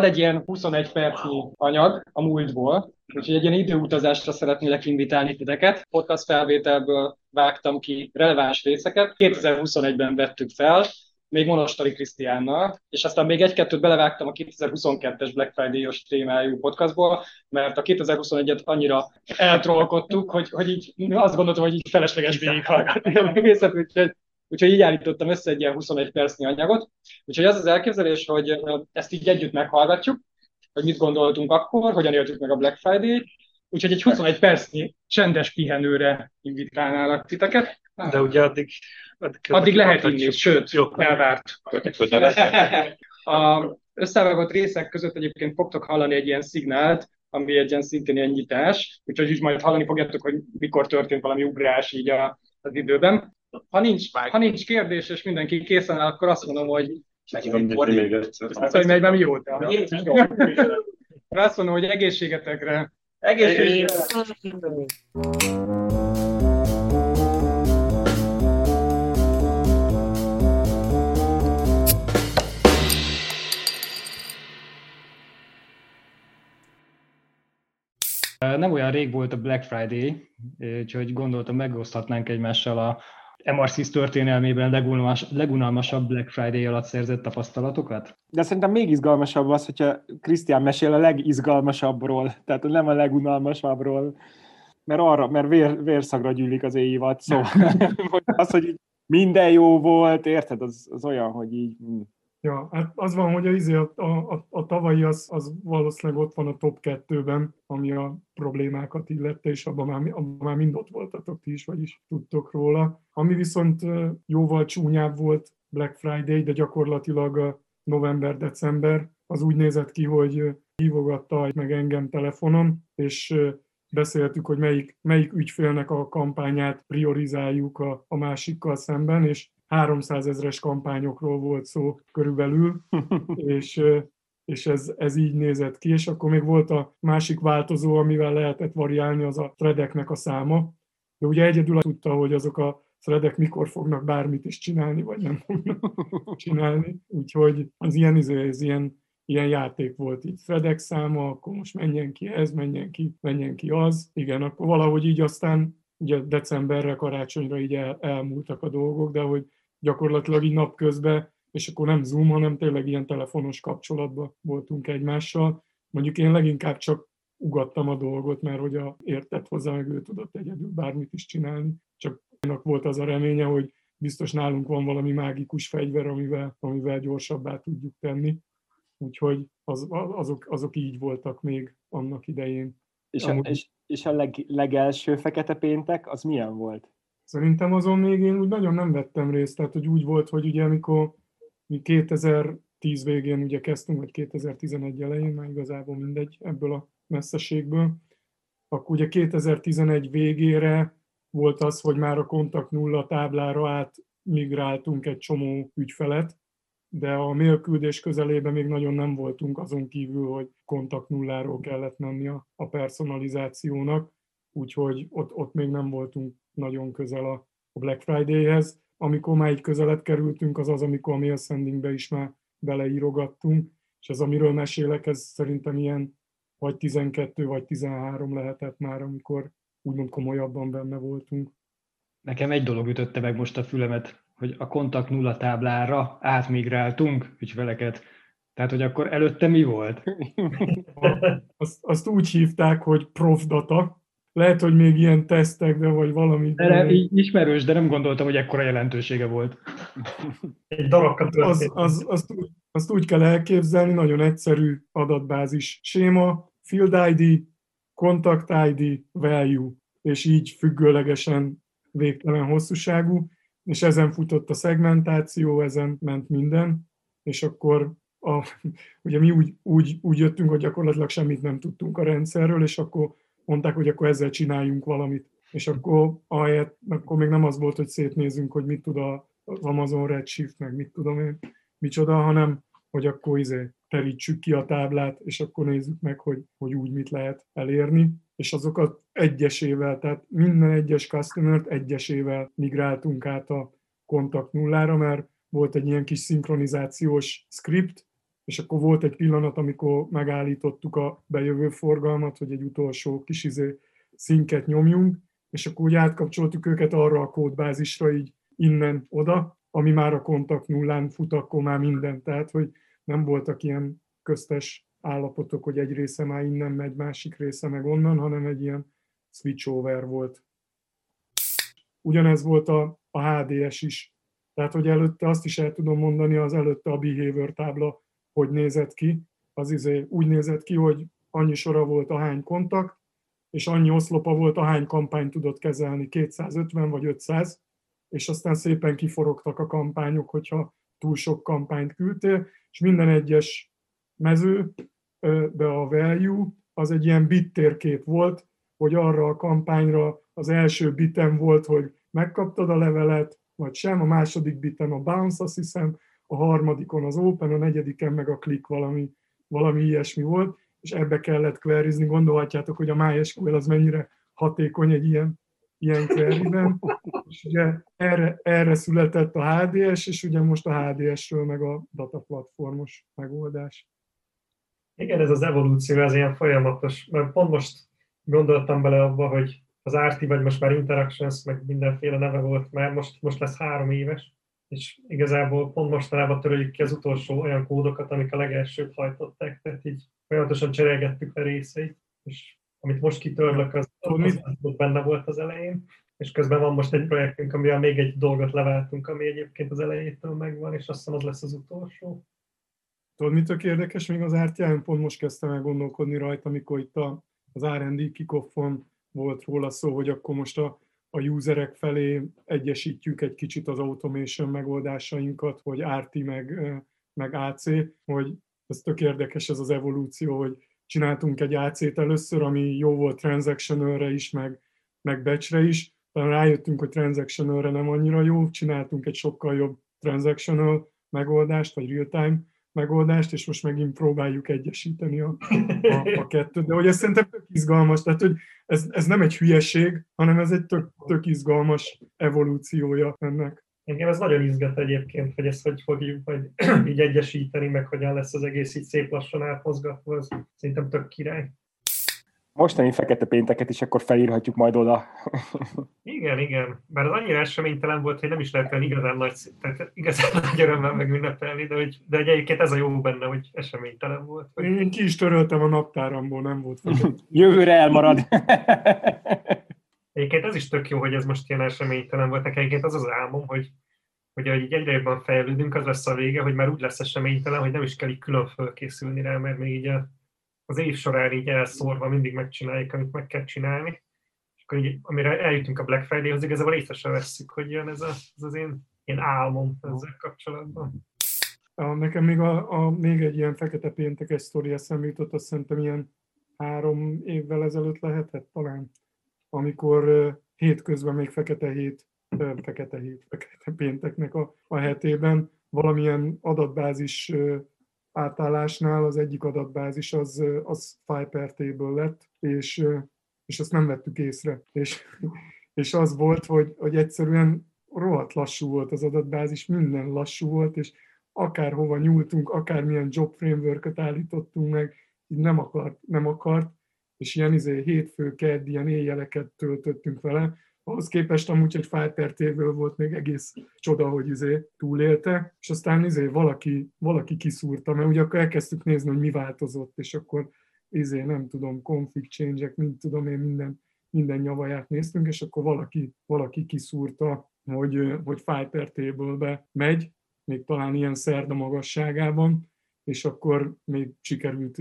van egy ilyen 21 percnyi anyag a múltból, úgyhogy egy ilyen időutazásra szeretnélek invitálni titeket. Podcast felvételből vágtam ki releváns részeket. 2021-ben vettük fel, még Monostori Krisztiánnal, és aztán még egy-kettőt belevágtam a 2022-es Black Friday-os témájú podcastból, mert a 2021-et annyira eltrollkodtuk, hogy, hogy így azt gondoltam, hogy így felesleges végighallgatni a egészet, úgyhogy Úgyhogy így állítottam össze egy ilyen 21 percnyi anyagot. Úgyhogy az az elképzelés, hogy ezt így együtt meghallgatjuk, hogy mit gondoltunk akkor, hogyan éltük meg a Black Friday-t. Úgyhogy egy 21 percnyi csendes pihenőre invitálnálak titeket. De ugye addig... Addig, addig lehet inni, sőt, jó, elvárt. A összevágott részek között egyébként fogtok hallani egy ilyen szignált, ami egy ilyen szintén ilyen nyitás, úgyhogy úgy majd hallani fogjátok, hogy mikor történt valami ugrás így a, az időben. Ha nincs, ha nincs kérdés, és mindenki készen áll, akkor azt mondom, hogy hogy megy, nem jó. Azt mondom, hogy egészségetekre. Egészségetekre. Nem olyan rég volt a Black Friday, úgyhogy gondoltam megoszthatnánk egymással a MRCs történelmében legunalmas, legunalmasabb Black Friday alatt szerzett tapasztalatokat? De szerintem még izgalmasabb az, hogyha Krisztián mesél a legizgalmasabbról, tehát nem a legunalmasabbról, mert arra, mert vér, vérszagra gyűlik az évad, szóval az, hogy minden jó volt, érted, az, az olyan, hogy így... Ja, hát az van, hogy a, izé, a, a, a tavalyi az, az valószínűleg ott van a top kettőben, ami a problémákat illette, és abban már, abban már mind ott voltatok ti is, vagyis tudtok róla. Ami viszont jóval csúnyább volt Black Friday, de gyakorlatilag november-december, az úgy nézett ki, hogy hívogatta meg engem telefonon, és beszéltük, hogy melyik, melyik ügyfélnek a kampányát priorizáljuk a, a másikkal szemben, és 300 ezres kampányokról volt szó körülbelül, és, és ez, ez így nézett ki, és akkor még volt a másik változó, amivel lehetett variálni, az a threadeknek a száma, de ugye egyedül tudta, hogy azok a threadek mikor fognak bármit is csinálni, vagy nem fognak csinálni, úgyhogy az ilyen, ez ilyen, ilyen játék volt így. Threadek száma, akkor most menjen ki ez, menjen ki, menjen ki az. Igen, akkor valahogy így aztán ugye decemberre, karácsonyra így el, elmúltak a dolgok, de hogy gyakorlatilag így napközben, és akkor nem Zoom, hanem tényleg ilyen telefonos kapcsolatban voltunk egymással. Mondjuk én leginkább csak ugattam a dolgot, mert hogy a, értett hozzá, meg ő tudott egyedül bármit is csinálni. Csak volt az a reménye, hogy biztos nálunk van valami mágikus fegyver, amivel, amivel gyorsabbá tudjuk tenni. Úgyhogy az, azok, azok így voltak még annak idején. És a, és, és a leg, legelső fekete péntek, az milyen volt? Szerintem azon még én úgy nagyon nem vettem részt, tehát hogy úgy volt, hogy ugye amikor mi 2010 végén ugye kezdtünk, vagy 2011 elején, már igazából mindegy ebből a messzeségből, akkor ugye 2011 végére volt az, hogy már a kontakt nulla táblára át migráltunk egy csomó ügyfelet, de a mailküldés közelében még nagyon nem voltunk azon kívül, hogy kontakt nulláról kellett menni a, a personalizációnak, úgyhogy ott, ott még nem voltunk nagyon közel a, a Black Friday-hez. Amikor már így közelet kerültünk, az az, amikor a mail sendingbe is már beleírogattunk, és ez, amiről mesélek, ez szerintem ilyen vagy 12 vagy 13 lehetett már, amikor úgymond komolyabban benne voltunk. Nekem egy dolog ütötte meg most a fülemet, hogy a kontakt nulla táblára átmigráltunk ügyfeleket. Tehát, hogy akkor előtte mi volt? azt, azt úgy hívták, hogy profdata, lehet, hogy még ilyen tesztekben, vagy valami. Erre ismerős, de nem gondoltam, hogy ekkora jelentősége volt. Egy darakat az, az, azt, azt úgy kell elképzelni, nagyon egyszerű adatbázis séma, field ID, contact ID, value, és így függőlegesen végtelen hosszúságú, és ezen futott a szegmentáció, ezen ment minden, és akkor a, ugye mi úgy, úgy, úgy jöttünk, hogy gyakorlatilag semmit nem tudtunk a rendszerről, és akkor mondták, hogy akkor ezzel csináljunk valamit. És akkor ahelyett, akkor még nem az volt, hogy szétnézünk, hogy mit tud az Amazon Redshift, meg mit tudom én, micsoda, hanem hogy akkor izé terítsük ki a táblát, és akkor nézzük meg, hogy, hogy úgy mit lehet elérni. És azokat egyesével, tehát minden egyes customer egyesével migráltunk át a kontakt nullára, mert volt egy ilyen kis szinkronizációs script, és akkor volt egy pillanat, amikor megállítottuk a bejövő forgalmat, hogy egy utolsó kis izé szinket nyomjunk, és akkor úgy átkapcsoltuk őket arra a kódbázisra így innen oda, ami már a kontakt nullán fut, akkor már minden. Tehát, hogy nem voltak ilyen köztes állapotok, hogy egy része már innen megy, másik része meg onnan, hanem egy ilyen switch over volt. Ugyanez volt a, a HDS is. Tehát, hogy előtte azt is el tudom mondani, az előtte a behavior tábla hogy nézett ki. Az izé úgy nézett ki, hogy annyi sora volt, ahány kontakt, és annyi oszlopa volt, ahány kampányt tudott kezelni, 250 vagy 500, és aztán szépen kiforogtak a kampányok, hogyha túl sok kampányt küldtél, és minden egyes mező, de a value, az egy ilyen bit térkép volt, hogy arra a kampányra az első bitem volt, hogy megkaptad a levelet, vagy sem, a második biten a bounce, azt hiszem, a harmadikon az open, a negyediken meg a click valami, valami ilyesmi volt, és ebbe kellett queryzni. Gondolhatjátok, hogy a MySQL az mennyire hatékony egy ilyen, ilyen queryben. És ugye erre, erre született a HDS, és ugye most a HDS-ről meg a data platformos megoldás. Igen, ez az evolúció, ez ilyen folyamatos, mert pont most gondoltam bele abba, hogy az RT, vagy most már Interactions, meg mindenféle neve volt már, most, most lesz három éves, és igazából pont mostanában töröljük ki az utolsó olyan kódokat, amik a legelsőt hajtották, tehát így folyamatosan cserélgettük a részeit, és amit most kitörlök, az, az, az benne volt az elején, és közben van most egy projektünk, amivel még egy dolgot leváltunk, ami egyébként az elejétől megvan, és azt hiszem az lesz az utolsó. Tudod, mi tök érdekes még az RTI-on? Pont most kezdtem el gondolkodni rajta, amikor itt a, az R&D kickoffon volt róla szó, hogy akkor most a a userek felé egyesítjük egy kicsit az automation megoldásainkat, hogy RT meg, meg AC, hogy ez tök érdekes ez az evolúció, hogy csináltunk egy AC-t először, ami jó volt transactional is, meg, meg batchre is, talán rájöttünk, hogy transactional nem annyira jó, csináltunk egy sokkal jobb transactional megoldást, vagy real-time megoldást, és most megint próbáljuk egyesíteni a, a, a kettőt. De hogy ez szerintem tök izgalmas, tehát hogy ez, ez nem egy hülyeség, hanem ez egy tök, tök izgalmas evolúciója ennek. Engem ez nagyon izgat egyébként, hogy ezt hogy fogjuk majd így egyesíteni, meg hogyan lesz az egész így szép lassan átmozgatva, ez szerintem tök király mostani fekete pénteket is akkor felírhatjuk majd oda. igen, igen. Bár az annyira eseménytelen volt, hogy nem is lehet igazán nagy, tehát igazán nagy örömmel megünnepelni, de, hogy, de egyébként ez a jó benne, hogy eseménytelen volt. Hogy... Én ki is töröltem a naptáramból, nem volt Jövőre elmarad. egyébként ez is tök jó, hogy ez most ilyen eseménytelen volt. Nekem egyébként az az álmom, hogy hogy ahogy egyre jobban fejlődünk, az lesz a vége, hogy már úgy lesz eseménytelen, hogy nem is kell így külön fölkészülni rá, mert még így a az év során így elszórva mindig megcsináljuk, amit meg kell csinálni. És akkor így, amire eljutunk a Black Friday-hoz, igazából észre sem vesszük, hogy jön ez, a, ez az én ilyen álmom ezzel kapcsolatban. Nekem még, a, a, még egy ilyen fekete péntekes sztori eszembe jutott, azt szerintem ilyen három évvel ezelőtt lehetett talán, amikor hétközben még fekete hét, fekete hét, fekete pénteknek a, a hetében valamilyen adatbázis átállásnál az egyik adatbázis az, az file per table lett, és, és azt nem vettük észre. És, és az volt, hogy, hogy egyszerűen rohadt lassú volt az adatbázis, minden lassú volt, és akárhova nyúltunk, akármilyen job framework állítottunk meg, nem akart, nem akart, és ilyen izé, hétfő, kedd, ilyen éjjeleket töltöttünk vele, ahhoz képest amúgy egy fájpertéből volt még egész csoda, hogy izé túlélte, és aztán izé valaki, valaki kiszúrta, mert ugye akkor elkezdtük nézni, hogy mi változott, és akkor izé nem tudom, config change mint tudom én minden, minden nyavaját néztünk, és akkor valaki, valaki kiszúrta, hogy, hogy fájpertéből megy, még talán ilyen szerda magasságában, és akkor még sikerült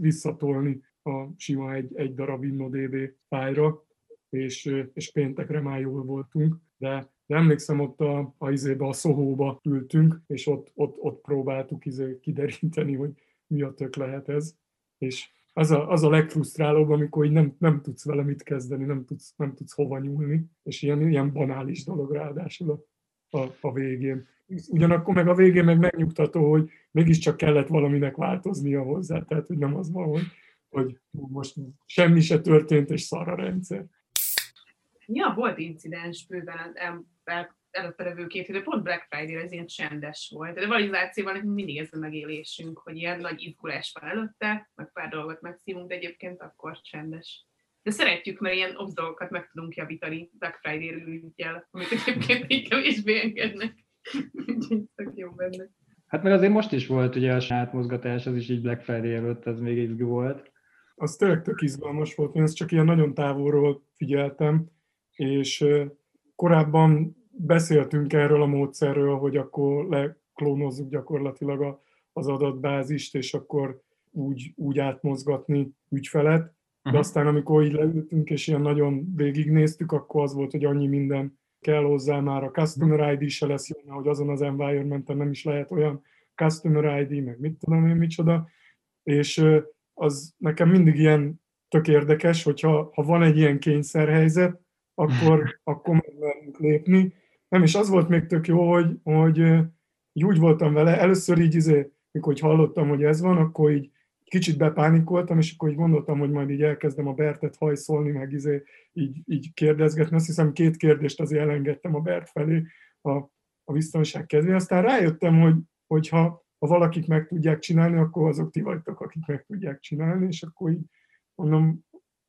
visszatolni a sima egy, egy darab InnoDB fájra, és, és péntekre már jól voltunk, de, de emlékszem, ott a, a, izébe, a szohóba ültünk, és ott, ott, ott próbáltuk izé kideríteni, hogy mi a tök lehet ez, és az a, az a legfrusztrálóbb, amikor így nem, nem tudsz vele mit kezdeni, nem tudsz, nem tudsz hova nyúlni, és ilyen, ilyen banális dolog ráadásul a, a, a végén. Ugyanakkor meg a végén meg megnyugtató, hogy mégiscsak kellett valaminek változnia hozzá, tehát hogy nem az van, hogy, hogy most semmi se történt, és szar a rendszer. Ja, volt incidens bőven előtte levő két hét, pont Black Friday ez ilyen csendes volt. De valizációban nekünk mindig ez a megélésünk, hogy ilyen nagy izgulás van előtte, meg pár dolgot megszívunk, de egyébként akkor csendes. De szeretjük, mert ilyen obsz dolgokat meg tudunk javítani Black Friday ürügyjel, amit egyébként így kevésbé engednek. Úgyhogy tök jó benne. Hát meg azért most is volt ugye a saját mozgatás, az is így Black Friday előtt, ez még izgi volt. Az tényleg tök izgalmas volt, én ezt csak ilyen nagyon távolról figyeltem, és korábban beszéltünk erről a módszerről, hogy akkor leklónozzuk gyakorlatilag az adatbázist, és akkor úgy, úgy átmozgatni ügyfelet. De uh-huh. aztán, amikor így leültünk, és ilyen nagyon végignéztük, akkor az volt, hogy annyi minden kell hozzá már a Customer ID se lesz jó, hogy azon az environmenten nem is lehet olyan Customer ID, meg mit tudom én micsoda, és az nekem mindig ilyen tök érdekes, hogyha ha van egy ilyen kényszerhelyzet, akkor, akkor meg merünk lépni. Nem, és az volt még tök jó, hogy, hogy így úgy voltam vele, először így, izé, mikor hallottam, hogy ez van, akkor így kicsit bepánikoltam, és akkor így gondoltam, hogy majd így elkezdem a Bertet hajszolni, meg izé, így, így kérdezgetni. Azt hiszem két kérdést azért elengedtem a Bert felé a, a biztonság kedvé. Aztán rájöttem, hogy, hogyha ha valakik meg tudják csinálni, akkor azok ti vagytok, akik meg tudják csinálni, és akkor így mondom,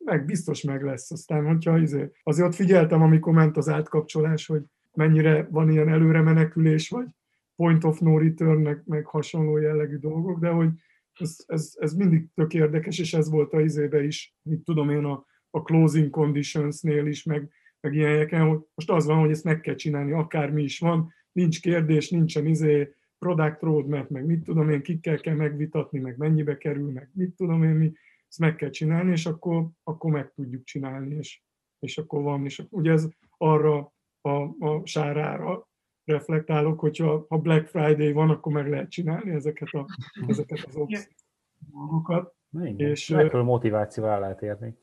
meg biztos meg lesz. Aztán, hogyha izé, azért ott figyeltem, amikor ment az átkapcsolás, hogy mennyire van ilyen előre menekülés, vagy point of no return, meg, hasonló jellegű dolgok, de hogy ez, ez, ez mindig tök érdekes, és ez volt a izébe is, mit tudom én, a, a closing conditionsnél is, meg, meg ilyeneken, hogy most az van, hogy ezt meg kell csinálni, akármi is van, nincs kérdés, nincsen izé product roadmap, meg mit tudom én, kikkel kell megvitatni, meg mennyibe kerül, meg mit tudom én, mi, ezt meg kell csinálni, és akkor, akkor meg tudjuk csinálni, és, és akkor van. És ugye ez arra a, a sárára reflektálok, hogyha ha Black Friday van, akkor meg lehet csinálni ezeket, a, ezeket az dolgokat. És Megfelelő motivációval lehet érni.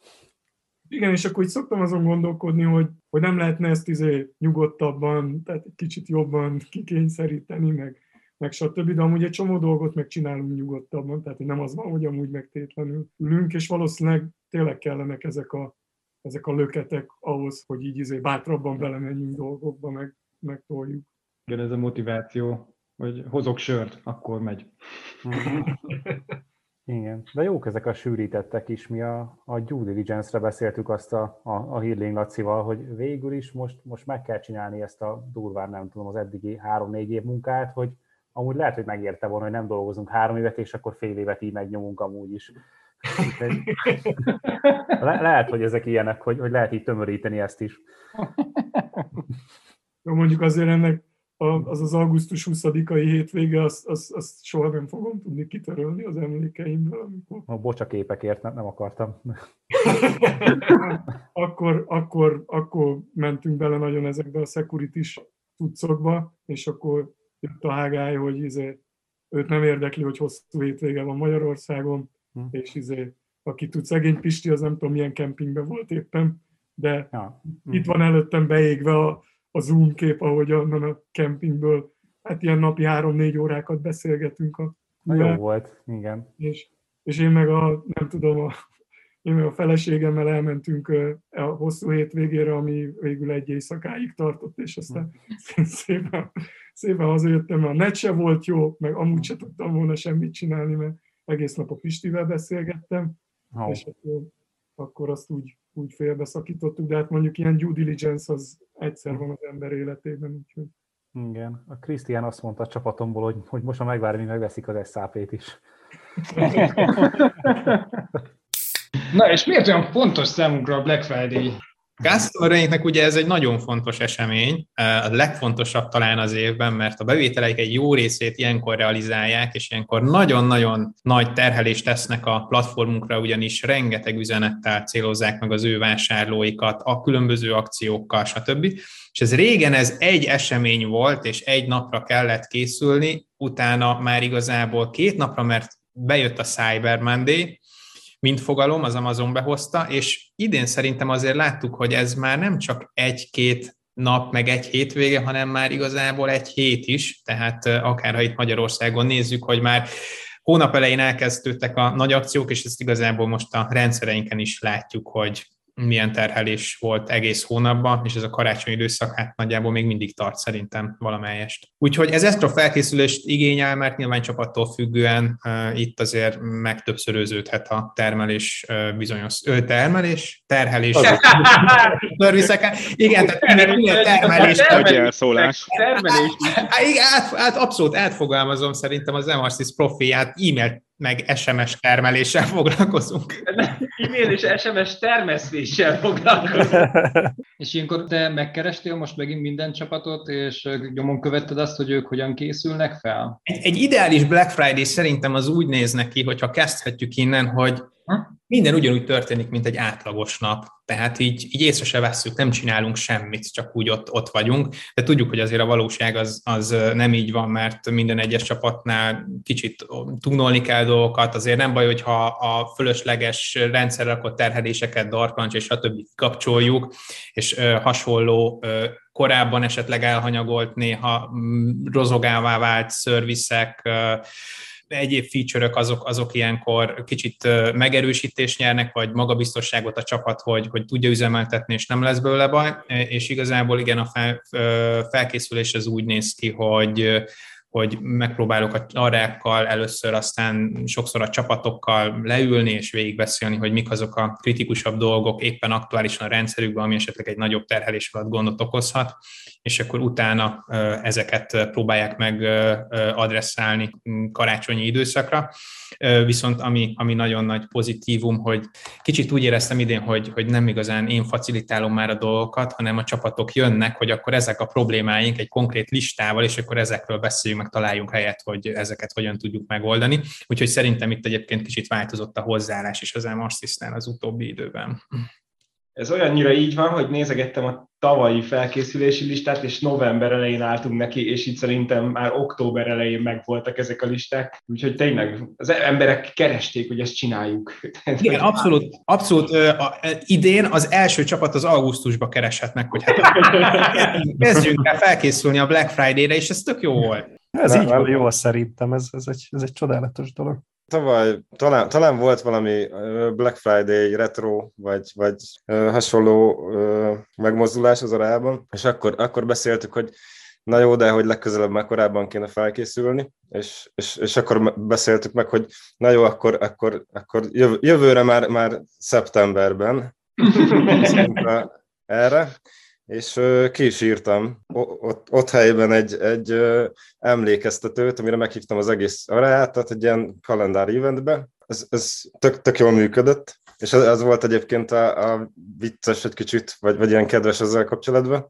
Igen, és akkor így szoktam azon gondolkodni, hogy, hogy nem lehetne ezt izé nyugodtabban, tehát egy kicsit jobban kikényszeríteni, meg, meg stb. De amúgy egy csomó dolgot megcsinálunk nyugodtabban, tehát nem az van, hogy amúgy megtétlenül ülünk, és valószínűleg tényleg kellenek ezek a, ezek a löketek ahhoz, hogy így izé bátrabban belemenjünk dolgokba, meg, meg toljuk. Igen, ez a motiváció, hogy hozok sört, akkor megy. Igen, de jók ezek a sűrítettek is. Mi a, a due diligence-re beszéltük azt a, a, a Hirling Lacival, hogy végül is most, most meg kell csinálni ezt a durván, nem tudom, az eddigi három-négy év munkát, hogy amúgy lehet, hogy megérte volna, hogy nem dolgozunk három évet, és akkor fél évet így megnyomunk amúgy is. Le, lehet, hogy ezek ilyenek, hogy, hogy lehet így tömöríteni ezt is. Jó, mondjuk azért ennek az az augusztus 20-ai hétvége, azt, azt, azt soha nem fogom tudni kitörölni az emlékeimből. Amikor... A bocsa képekért nem, nem akartam. akkor, akkor, akkor mentünk bele nagyon ezekbe a security tudszokba, és akkor jött a hágály, hogy izé, őt nem érdekli, hogy hosszú hétvége van Magyarországon, hm. és izé, aki tud, szegény Pisti, az nem tudom milyen kempingben volt éppen, de ja. hm. itt van előttem beégve a, a Zoom kép, ahogy onnan a kempingből, hát ilyen napi három-négy órákat beszélgetünk. A, Na jó volt, igen. És, és én meg a, nem tudom, a, én a feleségemmel elmentünk a hosszú hétvégére, ami végül egy éjszakáig tartott, és aztán hm. szépen, szépen hazajöttem, mert a net se volt jó, meg amúgy se tudtam volna semmit csinálni, mert egész nap a Pistivel beszélgettem, oh. és akkor, akkor azt úgy, úgy félbeszakítottuk, de hát mondjuk ilyen due diligence az egyszer van az ember életében, úgyhogy igen, a Krisztián azt mondta a csapatomból, hogy, hogy most, ha megvárni, megveszik az SAP-t is. Na, és miért olyan fontos számunkra a Black Friday? Customereinknek ugye ez egy nagyon fontos esemény, a legfontosabb talán az évben, mert a bevételeik egy jó részét ilyenkor realizálják, és ilyenkor nagyon-nagyon nagy terhelést tesznek a platformunkra, ugyanis rengeteg üzenettel célozzák meg az ő vásárlóikat, a különböző akciókkal, stb. És ez régen ez egy esemény volt, és egy napra kellett készülni, utána már igazából két napra, mert bejött a Cyber Monday, mint fogalom, az Amazon behozta, és idén szerintem azért láttuk, hogy ez már nem csak egy-két nap, meg egy hétvége, hanem már igazából egy hét is, tehát akár ha itt Magyarországon nézzük, hogy már hónap elején elkezdődtek a nagy akciók, és ezt igazából most a rendszereinken is látjuk, hogy milyen terhelés volt egész hónapban, és ez a karácsonyi időszak hát nagyjából még mindig tart szerintem valamelyest. Úgyhogy ez extra felkészülést igényel, mert nyilván csapattól függően uh, itt azért megtöbbszöröződhet a termelés uh, bizonyos ö, termelés, terhelés. Törviszek, igen, tehát minél termelés. Termelés. Termelés. Igen, át, át, abszolút átfogalmazom szerintem az Emarsis profiát, e-mail meg SMS termeléssel foglalkozunk. E-mail és SMS termesztéssel foglalkozunk. és ilyenkor te megkerestél most megint minden csapatot, és nyomon követted azt, hogy ők hogyan készülnek fel? Egy, egy ideális Black Friday szerintem az úgy néz neki, hogyha kezdhetjük innen, hogy minden ugyanúgy történik, mint egy átlagos nap. Tehát így, így észre se vesszük, nem csinálunk semmit, csak úgy ott, ott vagyunk. De tudjuk, hogy azért a valóság az, az nem így van, mert minden egyes csapatnál kicsit tunolni kell dolgokat. Azért nem baj, hogyha a fölösleges rendszerrakott terheléseket, darkancs és többi kapcsoljuk, és hasonló korábban esetleg elhanyagolt, néha rozogává vált szörviszek, egyéb feature azok, azok ilyenkor kicsit megerősítést nyernek, vagy magabiztosságot a csapat, hogy, hogy tudja üzemeltetni, és nem lesz belőle baj, és igazából igen, a fel, felkészülés az úgy néz ki, hogy hogy megpróbálok a arrákkal először, aztán sokszor a csapatokkal leülni és végigbeszélni, hogy mik azok a kritikusabb dolgok éppen aktuálisan a rendszerükben, ami esetleg egy nagyobb terhelés alatt gondot okozhat, és akkor utána ezeket próbálják meg adresszálni karácsonyi időszakra. Viszont ami, ami nagyon nagy pozitívum, hogy kicsit úgy éreztem idén, hogy, hogy nem igazán én facilitálom már a dolgokat, hanem a csapatok jönnek, hogy akkor ezek a problémáink egy konkrét listával, és akkor ezekről beszéljünk, meg találjunk helyet, hogy ezeket hogyan tudjuk megoldani. Úgyhogy szerintem itt egyébként kicsit változott a hozzáállás is az Amarsysnál az utóbbi időben. Ez olyannyira így van, hogy nézegettem a tavalyi felkészülési listát, és november elején álltunk neki, és itt szerintem már október elején megvoltak ezek a listák, úgyhogy tényleg az emberek keresték, hogy ezt csináljuk. Igen, abszolút, abszolút. A, idén az első csapat az augusztusba kereshetnek, hogy hát kezdjünk el felkészülni a Black Friday-re, és ez tök jó volt. Ez így van. Jó szerintem, ez, ez, egy, ez egy csodálatos dolog. Tavaly talán, talán volt valami Black Friday retro, vagy, vagy hasonló megmozdulás az arában, és akkor, akkor beszéltük, hogy na jó, de hogy legközelebb már korábban kéne felkészülni, és, és, és akkor beszéltük meg, hogy na jó, akkor, akkor, akkor jövőre már, már szeptemberben. Erre, és ki is írtam ott, ott helyben egy, egy emlékeztetőt, amire meghívtam az egész aráját, tehát egy ilyen kalendár eventbe. Ez, ez tök, tök jól működött, és ez, ez volt egyébként a, a vicces egy kicsit, vagy, vagy ilyen kedves ezzel kapcsolatban,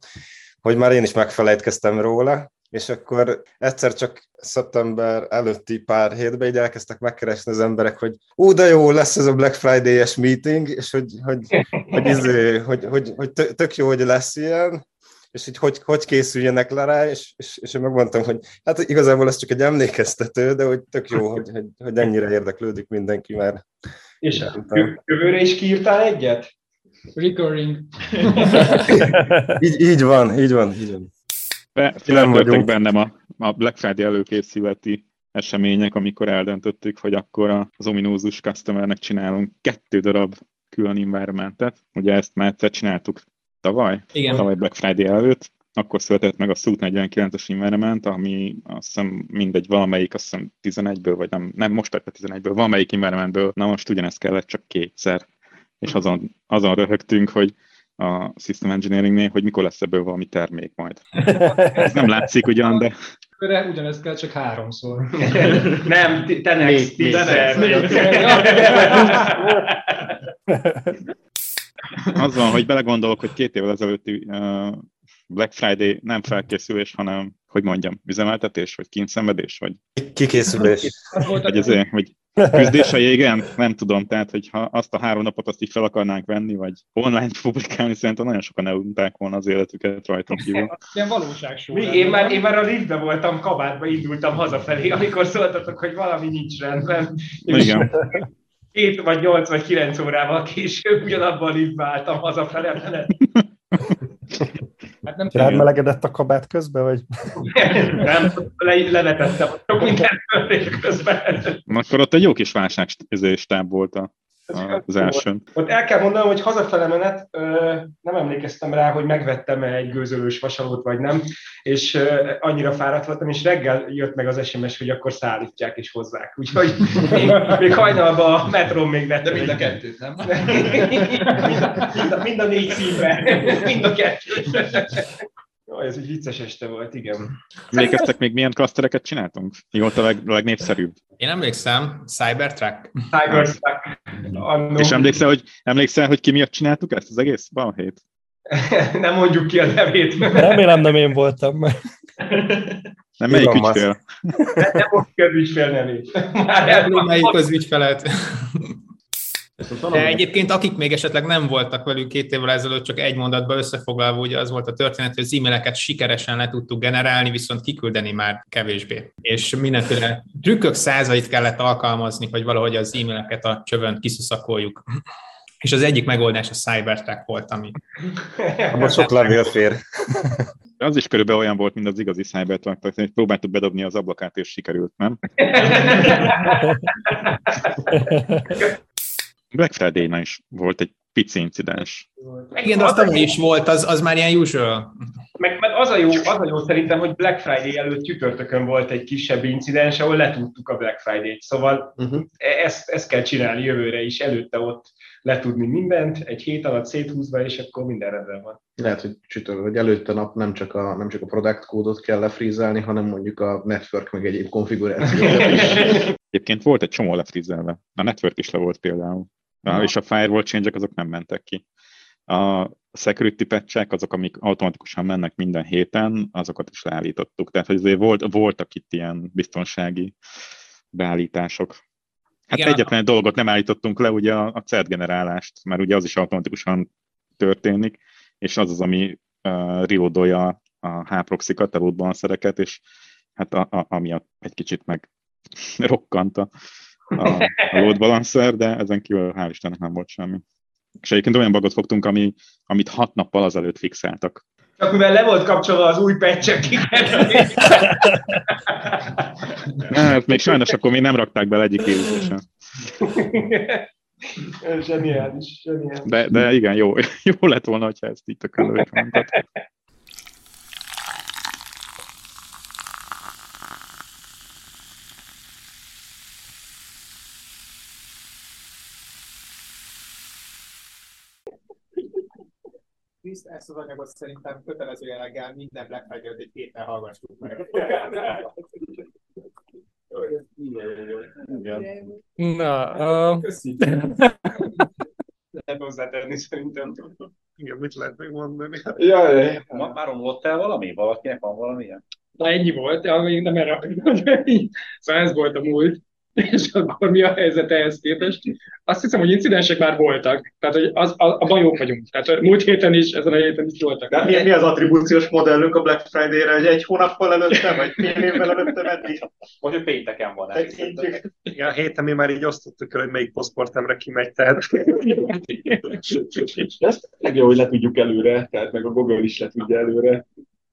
hogy már én is megfelejtkeztem róla, és akkor egyszer csak szeptember előtti pár hétben így elkezdtek megkeresni az emberek, hogy ú, de jó, lesz ez a Black Friday-es meeting, és hogy, hogy, hogy, izé, hogy, hogy, hogy tök jó, hogy lesz ilyen, és hogy hogy, hogy készüljenek le rá, és, és, és én megmondtam, hogy hát igazából ez csak egy emlékeztető, de hogy tök jó, hogy, hogy, hogy ennyire érdeklődik mindenki már. És jövőre is kiírtál egyet? Recurring. így, így van, így van, így van. Feltörtek bennem a, a Black Friday előkészületi események, amikor eldöntöttük, hogy akkor az ominózus customernek csinálunk kettő darab külön environmentet. Ugye ezt már egyszer csináltuk tavaly, Igen. tavaly Black Friday előtt, akkor született meg a Suit 49-es environment, ami azt hiszem mindegy, valamelyik, azt hiszem 11-ből, vagy nem, nem most lett a 11-ből, valamelyik environmentből, na most ugyanezt kellett csak kétszer. És azon, azon röhögtünk, hogy a System Engineeringnél, hogy mikor lesz ebből valami termék majd. Ez nem látszik ugyan, de... Körre ugyanezt kell csak háromszor. nem, te next, Az van, hogy belegondolok, hogy két évvel ezelőtti Black Friday nem felkészülés, hanem, hogy mondjam, üzemeltetés, vagy kínszenvedés, vagy... Kikészülés. Vagy ezért, hogy küzdés a jégen? Nem tudom, tehát hogyha azt a három napot azt így fel akarnánk venni, vagy online publikálni, szerintem nagyon sokan elunták volna az életüket rajtam kívül. Ilyen valóságsó. Mi, én, már, én már a liftbe voltam, kabátba indultam hazafelé, amikor szóltatok, hogy valami nincs rendben. Igen. Két vagy nyolc vagy kilenc órával később ugyanabban a liftbe álltam hazafelé. Hát nem Rád melegedett a kabát közben, vagy? nem, le, levetettem sok minden közben. Akkor ott egy jó kis válságstáb volt a az elsőn. Ott el kell mondanom, hogy hazafele menet nem emlékeztem rá, hogy megvettem-e egy gőzölős vasalót, vagy nem, és annyira fáradt voltam, és reggel jött meg az SMS, hogy akkor szállítják és hozzák. Úgyhogy még, még hajnalban a metron még vettem. De mind a kettőt, nem? mind, a, mind, a, mind a négy színben. Mind a kettőt. Ez egy vicces este volt, igen. Emlékeztek még milyen klasztereket csináltunk? Mi volt a leg, legnépszerűbb? Én emlékszem, Cybertruck. Cybertruck. Annó. És emlékszel hogy, emlékszel, hogy ki miatt csináltuk ezt az egész balhét? nem mondjuk ki a nevét. Remélem nem én voltam. Nem melyik ügyfél? Nem, nem mondjuk az ügyfél nevét. Már melyik az ügyfelet. De egyébként akik még esetleg nem voltak velük két évvel ezelőtt, csak egy mondatban összefoglalva, ugye az volt a történet, hogy az e-maileket sikeresen le tudtuk generálni, viszont kiküldeni már kevésbé. És mindenféle trükkök százait kellett alkalmazni, hogy valahogy az e-maileket a csövön kiszuszakoljuk. És az egyik megoldás a Cybertech volt, ami... Abban sok levél fér. Az is körülbelül olyan volt, mint az igazi Cybertruck, tehát próbáltuk bedobni az ablakát, és sikerült, nem? Black friday is volt egy pici incidens. Igen, de az tavaly is volt, az, az már ilyen usual. Meg, meg az, a jó, az a jó szerintem, hogy Black Friday előtt csütörtökön volt egy kisebb incidens, ahol letudtuk a Black Friday-t. Szóval uh-huh. ezt, ezt kell csinálni jövőre is, előtte ott letudni mindent, egy hét alatt széthúzva, és akkor minden rendben van. Lehet, hogy csütörtök, hogy előtte nap nem csak a, nem csak a product kódot kell lefrízelni, hanem mondjuk a network meg egyéb konfigurációt is. Egyébként volt egy csomó lefrizelve. A network is le volt például. Na. És a firewall change azok nem mentek ki. A security patchek, azok, amik automatikusan mennek minden héten, azokat is leállítottuk. Tehát hogy azért volt, voltak itt ilyen biztonsági beállítások. Hát Igen, egyetlen a... dolgot nem állítottunk le, ugye a, a CERT generálást, mert ugye az is automatikusan történik, és az az, ami uh, reloadolja a H-proxikat, a balancereket, és hát a, a, amiatt egy kicsit meg rokkant a, a, a load balancer, de ezen kívül hál' Istennek nem volt semmi. És egyébként olyan bagot fogtunk, ami, amit hat nappal azelőtt fixáltak. Csak mivel le volt kapcsolva az új patch Hát még sajnos akkor még nem rakták bele egyik évülésen. zseniális, zseniális. De, de igen, jó, jó lett volna, ha ezt így a Kriszt, ezt az anyagot szerintem kötelező jelleggel minden Black Friday egy héten hallgassuk meg. Na, uh... lehet hozzátenni szerintem. Igen, mit lehet még mondani? Jaj, Ma, már omlott el valami? Valakinek van valamilyen? Na ennyi volt, de még nem erre. Szóval ez volt a múlt. és akkor mi a helyzet ehhez képest? Azt hiszem, hogy incidensek már voltak, tehát hogy az, a, a jók vagyunk. Tehát múlt héten is, ezen a héten is voltak. De mi, mi az attribúciós modellünk a Black Friday-re, hogy egy hónappal előtte, vagy fél évvel előtte meddig? Vagy hogy pénteken van. Igen, a héten mi már így osztottuk el, hogy melyik posztportemre kimegy, tehát... Ez legjobb, hogy le tudjuk előre, tehát meg a Google is le tudja előre.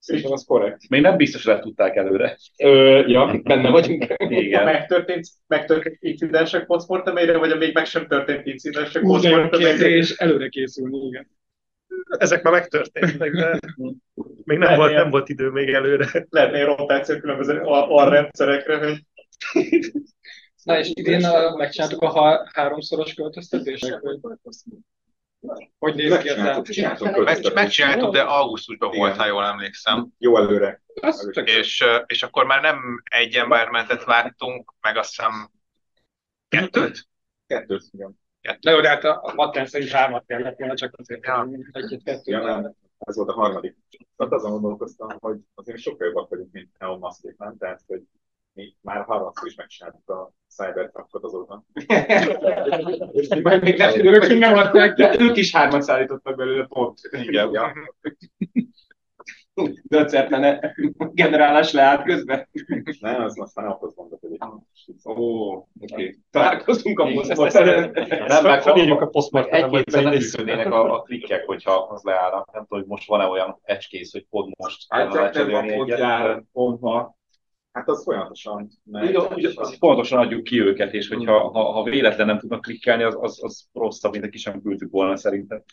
Szerintem az korrekt. Még nem biztos, hogy le tudták előre. Ö, ja, benne vagyunk. Igen. Megtörtént, megtörtént incidensek posztmortemére, vagy a még meg sem történt incidensek posztmortemére? és előre készülni, igen. Ezek már megtörténtek, de még nem, volt, nem volt idő még előre. Lehetne egy rotáció különböző alrendszerekre, hogy Na és idén a, megcsináltuk a háromszoros költöztetést? Hogy néz ki ez? Megcsináltuk, de augusztusban volt, ha jól emlékszem. Jó előre. És, és akkor már nem egy embermentet vártunk, meg azt hiszem kettőt? Kettőt, igen. Na jó, de hát a Matten szerint hármat kellett volna, csak azért ja. egy-kettő. Ja, ez volt a harmadik. Tehát azon gondolkoztam, hogy azért sokkal jobbak vagyunk, mint Elon Musk, nem? Tehát, hogy mi már harmadszor is megcsináltuk a Cybertruckot azóta. és majd még nem, ők nem adták, de ők is hármat szállítottak belőle pont. Igen. Ja. Döcertene generálás leállt közben? Nem, az aztán ahhoz mondott, hogy Ó, oké. Találkozunk a posztmorteren. Nem, meg fogjuk a posztmorteren. Egy-kétszer nem is a, a klikkek, hogyha az leállna. Nem tudom, hogy most van-e olyan ecskész, hogy pont most. Hát, nem van pont jár, pont ma Hát az folyamatosan megy. Ugye, ugye az pontosan adjuk ki őket, és hogyha ha, ha véletlen nem tudnak klikkelni, az, az, az rosszabb, mint aki sem küldtük volna szerintem.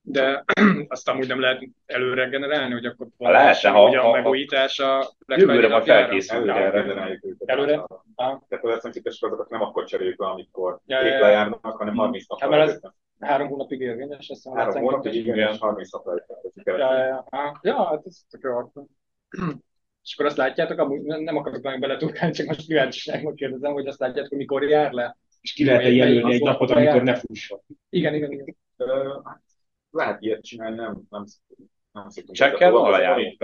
De azt amúgy nem lehet előre generálni, hogy akkor ha lehetne, ha, ha, a megújítás a Jövőre majd felkészül. Őket. Előre? Tehát az eszemcsikes azokat nem akkor cseréljük le, amikor ja, épp lejárnak, hanem 30 nap hát, mert ez három hónapig érvényes, ezt Három hónapig érvényes, 30 nap Ja, ja, ja. ja, hát ez tök jó. És akkor azt látjátok, amúgy nem akarok nagyon beletúrkálni, csak most kíváncsiságban kérdezem, hogy azt látjátok, hogy mikor jár le. És ki lehet jelölni egy napot, amikor ne fusson? Igen, igen, igen. Lehet ilyet csinálni, nem, nem, nem szoktunk. Csekkel van lejárni.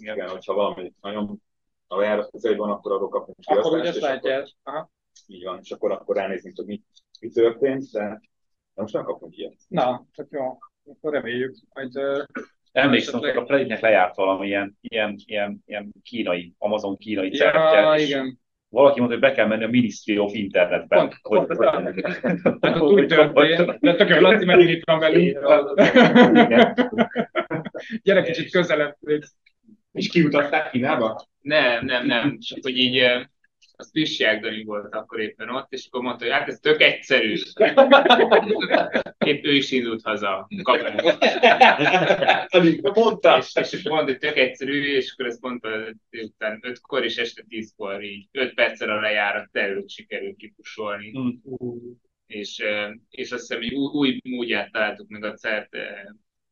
Igen, hogyha valami nagyon a lejárat közelében van, akkor arról kapunk Akkor ugye azt látják. Így van, és akkor, akkor ránézünk, hogy mi, mi történt, de, de most nem kapunk ilyet. Na, csak jó. Akkor reméljük, majd Emlékszem, hogy a Prediknek lejárt valami ilyen, ilyen, ilyen, ilyen kínai, Amazon kínai ja, certje, igen. Valaki mondta, hogy be kell menni a Ministry of Internetbe. Pont, hogy, pont, hogy, hát ott úgy történt, de tök Laci megint itt van velünk. Gyere kicsit közelebb. És kiutatták Kínába? Nem, nem, nem. Csak hogy így az Pissi Ágdani volt akkor éppen ott, és akkor mondta, hogy hát ez tök egyszerű. Épp ő is indult haza. mondta. És, és mondta, hogy tök egyszerű, és akkor ezt mondta után ötkor és este tízkor így öt perccel a lejárat előtt sikerült kipusolni. Mm. És, és azt hiszem, hogy új, új módját találtuk meg a CERT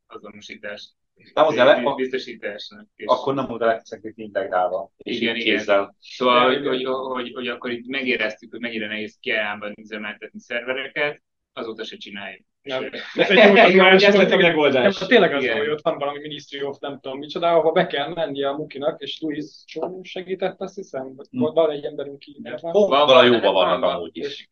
azonosítást nem az ele, biztosításnak. És... Akkor nem oda lettek integrálva. És igen, igen. Kézzel. Szóval, hogy, hogy, hogy, hogy, akkor itt megéreztük, hogy mennyire nehéz kiállában üzemeltetni szervereket, azóta se csináljuk. Nem. Ez egy jó ez lett a megoldás. Tényleg az, hogy ott van valami Ministry of nem tudom micsoda, ahova be kell menni a Mukinak, és Louis Csó segített, azt hiszem, hmm. van egy emberünk Kínában. Vala jóban vannak amúgy is.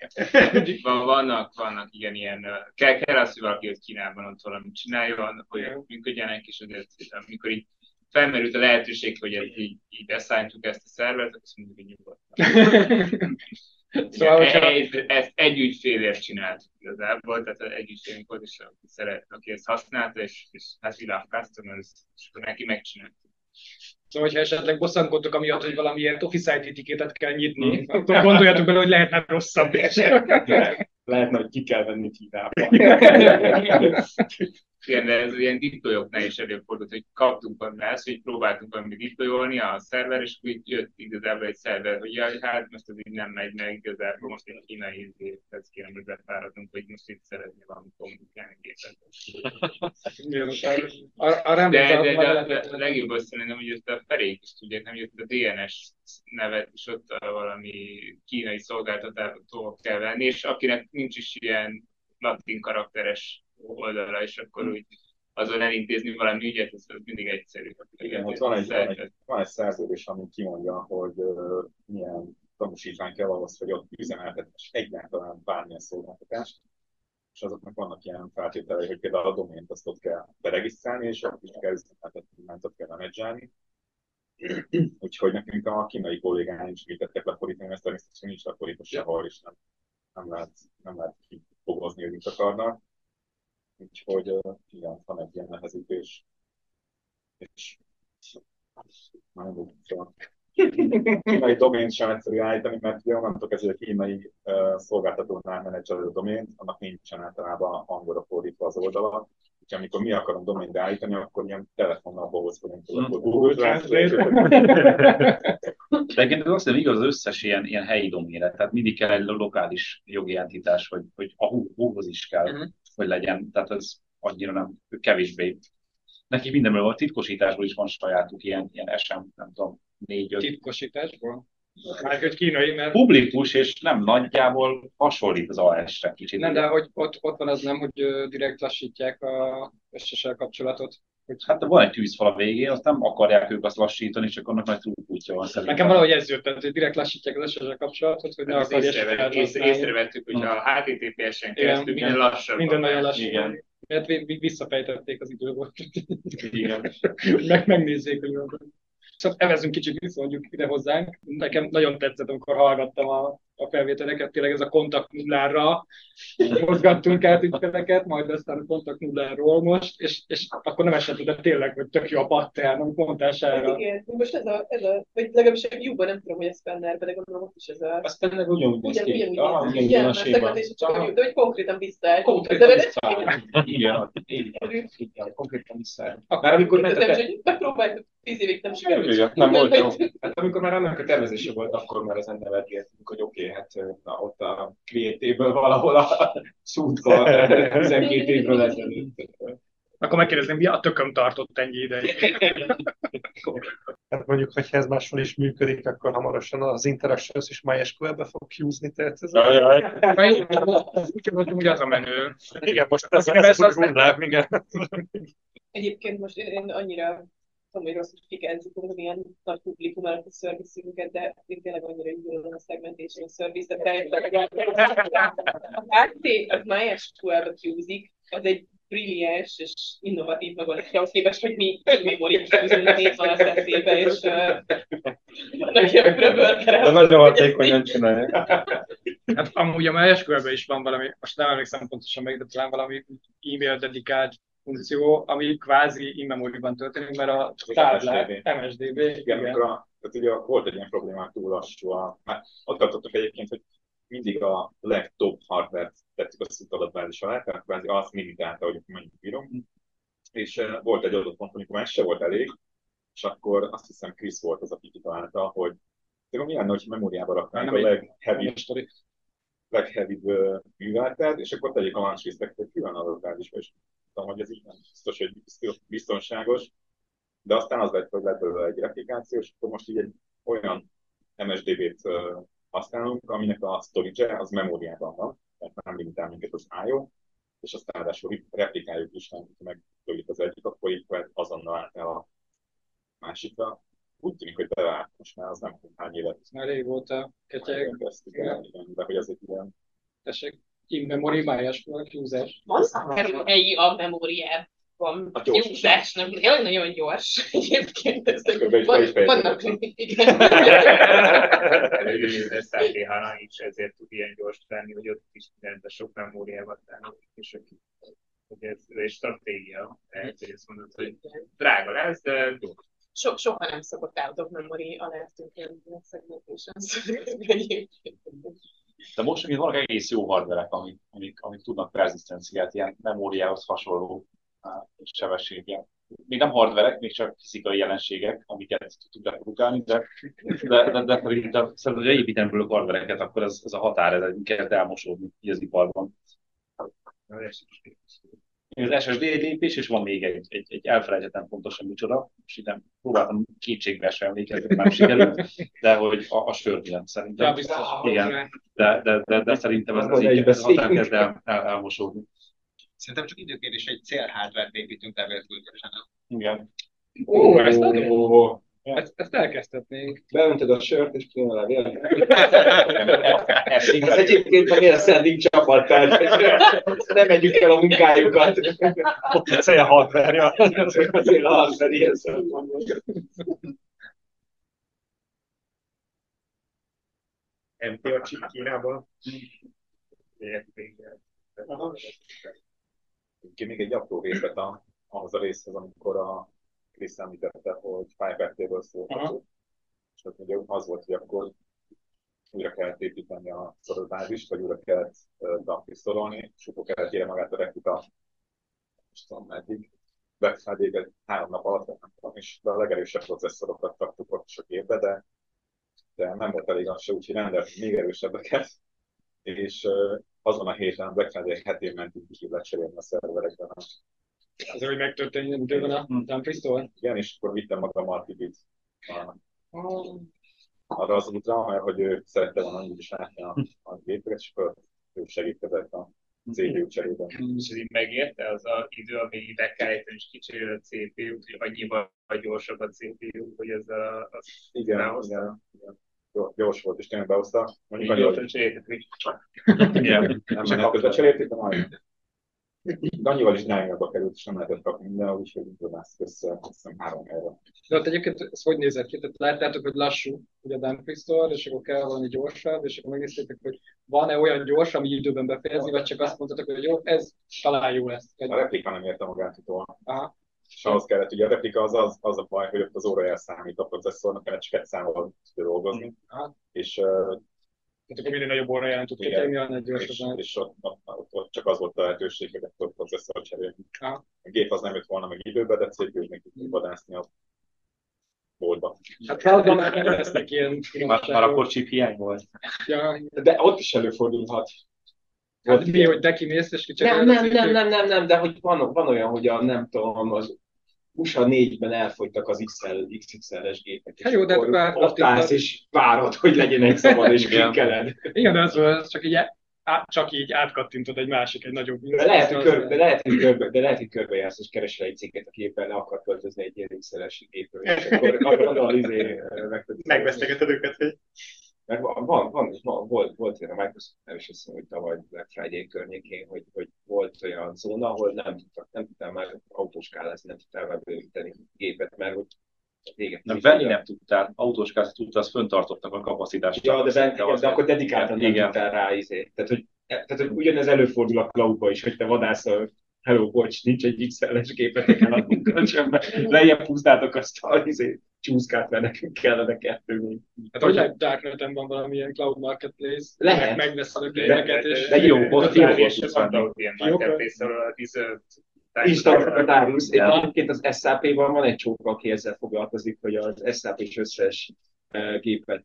vannak, vannak igen ilyen, kell, kell az, hogy valaki ott Kínában ott valamit csináljon, hogy működjenek, és azért, amikor így felmerült a lehetőség, hogy így, így ezt a szervet, azt mondjuk, hogy nyugodtan. Szóval, hogyha... ezt, ezt egy ügyfélért csináltuk igazából, tehát egy ügyfélünk volt, és aki, szeret, aki ezt használta, és, és hát we love customers, és akkor neki megcsináltuk. Szóval, hogyha esetleg bosszankodtok amiatt, hogy valamiért Office IT etiketet kell nyitni, mm. akkor gondoljatok bele, hogy lehetne rosszabb is. lehetne, hogy ki kell venni Kínába. Igen, de ez ilyen diplolyoknál is előfordult, hogy kaptunk ezt, hogy próbáltunk valami diployolni a szerver, és akkor jött igazából egy szerver, hogy jaj, hát most ez így nem megy meg, igazából most egy kínai ezt kérem, hogy befáradunk, hogy most itt szeretné valami kommunikálni képet. de, de, de, de, a legjobb azt szerintem, hogy ezt a felék is tudják, nem jött a DNS nevet, és ott valami kínai szolgáltatótól kell venni, és akinek nincs is ilyen latin karakteres oldalra, és akkor úgy azon elintézni valami ügyet, ez mindig egyszerű. Igen, ott van egy, egy, van egy szerződés, ami kimondja, hogy uh, milyen tanúsítvány kell ahhoz, hogy ott üzemeltetés egyáltalán bármilyen szolgáltatást, és azoknak vannak ilyen feltételei, hogy például a domént azt ott kell beregisztrálni, és ott is kell üzemeltetni, mert ott kell menedzselni. Úgyhogy nekünk a kínai kollégáink segítettek lefordítani, mert természetesen nincs lefordítva sehol, és nem, nem lehet, nem lehet kifogozni, hogy mit akarnak Úgyhogy igen, van egy ilyen nehezítés. És már nem kínai domént sem egyszerű állítani, mert ugye onnantól kezdve, a kínai uh, szolgáltatónál menedzselő domént, annak nincsen általában angolra fordítva az oldala, Úgyhogy amikor mi akarunk domént beállítani, akkor ilyen telefonnal bohózkodunk, akkor Google Translate. De egyébként azt hiszem igaz az összes ilyen, ilyen helyi doménre, tehát mindig kell egy lokális jogi entitás, hogy, hogy a húhoz is kell. Uh-huh hogy legyen, tehát ez annyira nem, kevésbé. Neki mindenből van, titkosításból is van sajátuk ilyen, ilyen SM, nem tudom, négy-öt. Titkosításból? Már hogy kínai, mert... Publikus, és nem nagyjából hasonlít az AS-re kicsit. Nem, de hogy ott, ott van az nem, hogy direkt lassítják a SSL kapcsolatot. Hát van egy tűzfal a végén, azt nem akarják ők azt lassítani, csak annak nagy trúkútja van szerintem. Nekem valahogy ez jött, tehát, hogy direkt lassítják az SSL kapcsolatot, hogy ne akarják észrevettük, hogy a HTTPS-en keresztül minden lassabb. Minden nagyon lassabb. Igen. Mert visszafejtették az időt. Igen. Meg, megnézzék, hogy Szóval evezünk kicsit vissza mondjuk ide hozzánk. Nekem nagyon tetszett, amikor hallgattam a a felvételeket, tényleg ez a kontakt nullára mozgattunk át ügyfeleket, majd aztán a kontakt nulláról most, és, és akkor nem esett de tényleg, hogy tök jó a pattern, amit mondtál Hát igen, most ez a, ez a, vagy legalábbis a Vue-ban nem tudom, hogy ez Spannerben, de gondolom ott is ez a... A Spanner ugyanúgy néz ki. ugyanúgy Ah, néz ki. ugyanúgy Igen, a mert séma. szegmentés a de hogy konkrétan visszaállt. Konkrétan visszaállt. Igen, igen, igen, konkrétan visszaállt. Már amikor Ez ment nem a is, te- hogy megpróbáltuk, tíz évig nem sikerült. Igen, nem volt jó. Hát amikor már annak a tervezése volt, akkor már ezen nevetgéltünk, hogy oké, hát na, ott a creative valahol a szútban 12 évről ezelőtt. Akkor megkérdezném, mi a tököm tartott ennyi ideig? Hát mondjuk, hogyha ez máshol is működik, akkor hamarosan az Interactions is MySQL-be fog húzni, tehát ez... Úgy gondolom, hogy az a menő. Igen, most ez, Persze, ez azt úgy hullám, igen. Egyébként most én, én annyira tudom, hogy rossz, hogy fikázik az ilyen nagy publikum előtt a szervizünket, de én tényleg annyira gyűlölöm a segmentation service, de bejöttek a HT, az MySQL-be kiúzik, az egy brilliáns és innovatív megoldás ahhoz képest, hogy mi memory kiúzunk négy van a szeszébe, és neki a De nagyon hatékonyan csinálják. Hát amúgy a MySQL-ben is van valami, most nem emlékszem pontosan meg, de talán valami e-mail dedikált funkció, ami kvázi in-memory-ban történik, mert a táblák, MSDB, Igen, igen. amikor a, tehát ugye volt egy ilyen problémák túl lassú, a, már ott tartottuk egyébként, hogy mindig a legtöbb hardware-t tettük a szút adatbázis alá, tehát kvázi azt limitálta, hogy mondjuk bírom. És uh, volt egy adott pont, amikor ez se volt elég, és akkor azt hiszem Chris volt az, aki kitalálta, hogy de mi lenne, hogy memóriába raknánk a legheavy, legheavybb uh, műveltet, és akkor tegyék a listeket egy külön adatbázisba, és tudom, hogy ez így nem biztos, hogy biztonságos, de aztán az lett, hogy lett belőle egy replikáció, és akkor most így egy olyan MSDB-t használunk, aminek a storage az memóriában van, tehát nem limitál minket az IO, és aztán ráadásul replikáljuk is, nem, megtörjük az egyik, akkor így azonnal át el a másikra. Úgy tűnik, hogy bevált most már, az nem tudom hány évet. Már régóta ketyeg. el, igen, de hogy ez egy ilyen Tessék, in-memory MySQL kiúzás. Van helyi a memóriában A gyors. kiúzás, nem, nagyon gyors egyébként. Ez, vannak, igen. Előző SAP is ezért tud ilyen gyors lenni, hogy ott is mindent sok memóriával tárolnak, és aki hogy ez, ez egy stratégia, lehet, hogy ezt mondod, hogy drága lesz, de gyors. So, soha nem szokott out of memory tűnni a segmentation. De most még vannak egész jó hardverek, amik, amik, amik tudnak persisztenciát, ilyen memóriához hasonló sebességgel. Még nem hardverek, még csak fizikai jelenségek, amiket tud reprodukálni, de, de, de, de szerintem, szerintem, hogy építem belőle hardvereket, akkor ez, ez a határ, ez kezd elmosódni így az iparban. Az SSD lépés, és van még egy, egy, egy elfelejthetetlen pontosan micsoda, és itt nem próbáltam kétségbe sem emlékezni, nem sikerült, de hogy a, a sörbillen szerintem. Ja, biztos. Igen, de, de, de, de szerintem ez, Az az így ez szívunk. kezd el, el, elmosódni. Szerintem csak időkérdés, egy célhardware-t építünk leveleződésen. Igen. Ó, ezt, Ó, ezt, ezt elkezdhetnénk. Beöntöd a sört, és kijön a levél. Ez egyébként a Mérszending csapat, tehát nem megyük el a munkájukat. Cél hardware-ja. Azért a hardware ilyen szempontból. MT a chip Kínában. Ki még egy apró részlet a, ahhoz a részhez, amikor a Krisz említette, hogy Fireback-től szólt. És ott ugye az volt, hogy akkor újra kellett építeni a adatbázist, vagy újra kellett uh, dumpisztololni, és akkor kellett írni magát a reputa, és tudom meddig. Backfedéget három nap alatt, nem tudom, és de a legerősebb processzorokat raktuk ott sok évbe, de, de nem volt elég az se, úgyhogy rendeltünk még erősebbeket, és uh, azon a héten Black Friday hetén mentünk ki lecserélni a szerverekben a Az, hogy megtörténjen időben a Dumfries-tól. igen, és akkor vittem magammal a Tibit arra az útra, mert hogy ő szerette volna úgy is látni a, a gépeket, és akkor ő segítkezett a CPU cserében. És ez így megérte az a idő, amíg be kell ejteni, és kicseréled a CPU-t, hogy annyival gyorsabb a CPU, hogy ezzel a... a Igen, igen, igen. Jó, gyors volt, és tényleg behozta. Mondjuk annyi, gyorsan cseréltek, hogy igen, nem menet közben cserélték, de majd. Annyival is drágábbba került, és nem lehetett kapni mindenhol, úgyhogy dobáztuk össze, azt hiszem három helyre. De ott egyébként ez hogy nézett ki? Tehát láttátok, hogy lassú, ugye a Dumfries Store, és akkor kell valami gyorsabb, és akkor megnéztétek, hogy van-e olyan gyors, ami időben befejezni, vagy csak azt mondtatok, hogy jó, ez talán jó lesz. A replika nem érte magát utol. Aha. És ahhoz kellett, ugye a replika az, az, az a baj, hogy ott az óra elszámít a processzornak, mert csak egy számmal dolgozni. Aha. És uh, Tehát akkor minél nagyobb óra jelent tud igen, kitérni, annál és, gyorsabban. és ott, ott, ott, ott, csak az volt a lehetőség, hogy akkor processzor cserélni. A gép az nem jött volna meg időbe, de cégül meg tudjuk vadászni a boltba. Hát cloudban már nem lesznek ilyen Már, már akkor chip hiány volt. Ja, De ott is előfordulhat. hát mi, hogy te kimész, és Nem, kicseréled nem, nem, időt? nem, nem, nem, de hogy van, van olyan, hogy a, nem tudom, az USA 4-ben elfogytak az XL, XXL-es gépek, Hát jó, de akkor vár- ott állsz, és várod, hogy legyen egy szabad, és Igen. klikkeled. Igen, az volt, csak így, á, csak így átkattintod egy másik, egy nagyobb. De lehet, hogy körbe, de lehet, hogy körbe, de lehet, hogy körbejársz, és keresel egy cikket, aki éppen le akar költözni egy ilyen XL-es gépről, és akkor akkor az izé, Megvesztegeted őket, hogy Mert van, van, van, van volt, volt olyan a Microsoft, nem is hiszem, hogy tavaly Black Friday környékén, hogy, hogy volt olyan zóna, ahol nem tudtak, nem tudtál már autóskálázni, nem tudtál már bővíteni gépet, mert hogy véget. Nem, venni nem tudtál, autóskát tudtál, azt föntartottak a kapacitást. Ja, de, ben, igen, de akkor dedikáltan nem Igen. tudtál rá izé. Tehát, hogy, tehát, hogy ugyanez előfordul a cloudba is, hogy te vadászol, hello, bocs, nincs egy XL-es gépetek el adunk kölcsönbe, lejjebb húztátok azt a izé, csúszkát, mert nekünk kellene kettő még. Hát hogy lehet Darknet-en van valamilyen cloud marketplace, Lehet. meg megveszed a gépeket, és... de jó, ott jó és tudsz van venni. ott ilyen marketplace-ről, tíz- Instagram Egyébként az SAP-ban van egy csóka, aki ezzel foglalkozik, hogy az SAP-s összes uh, gépet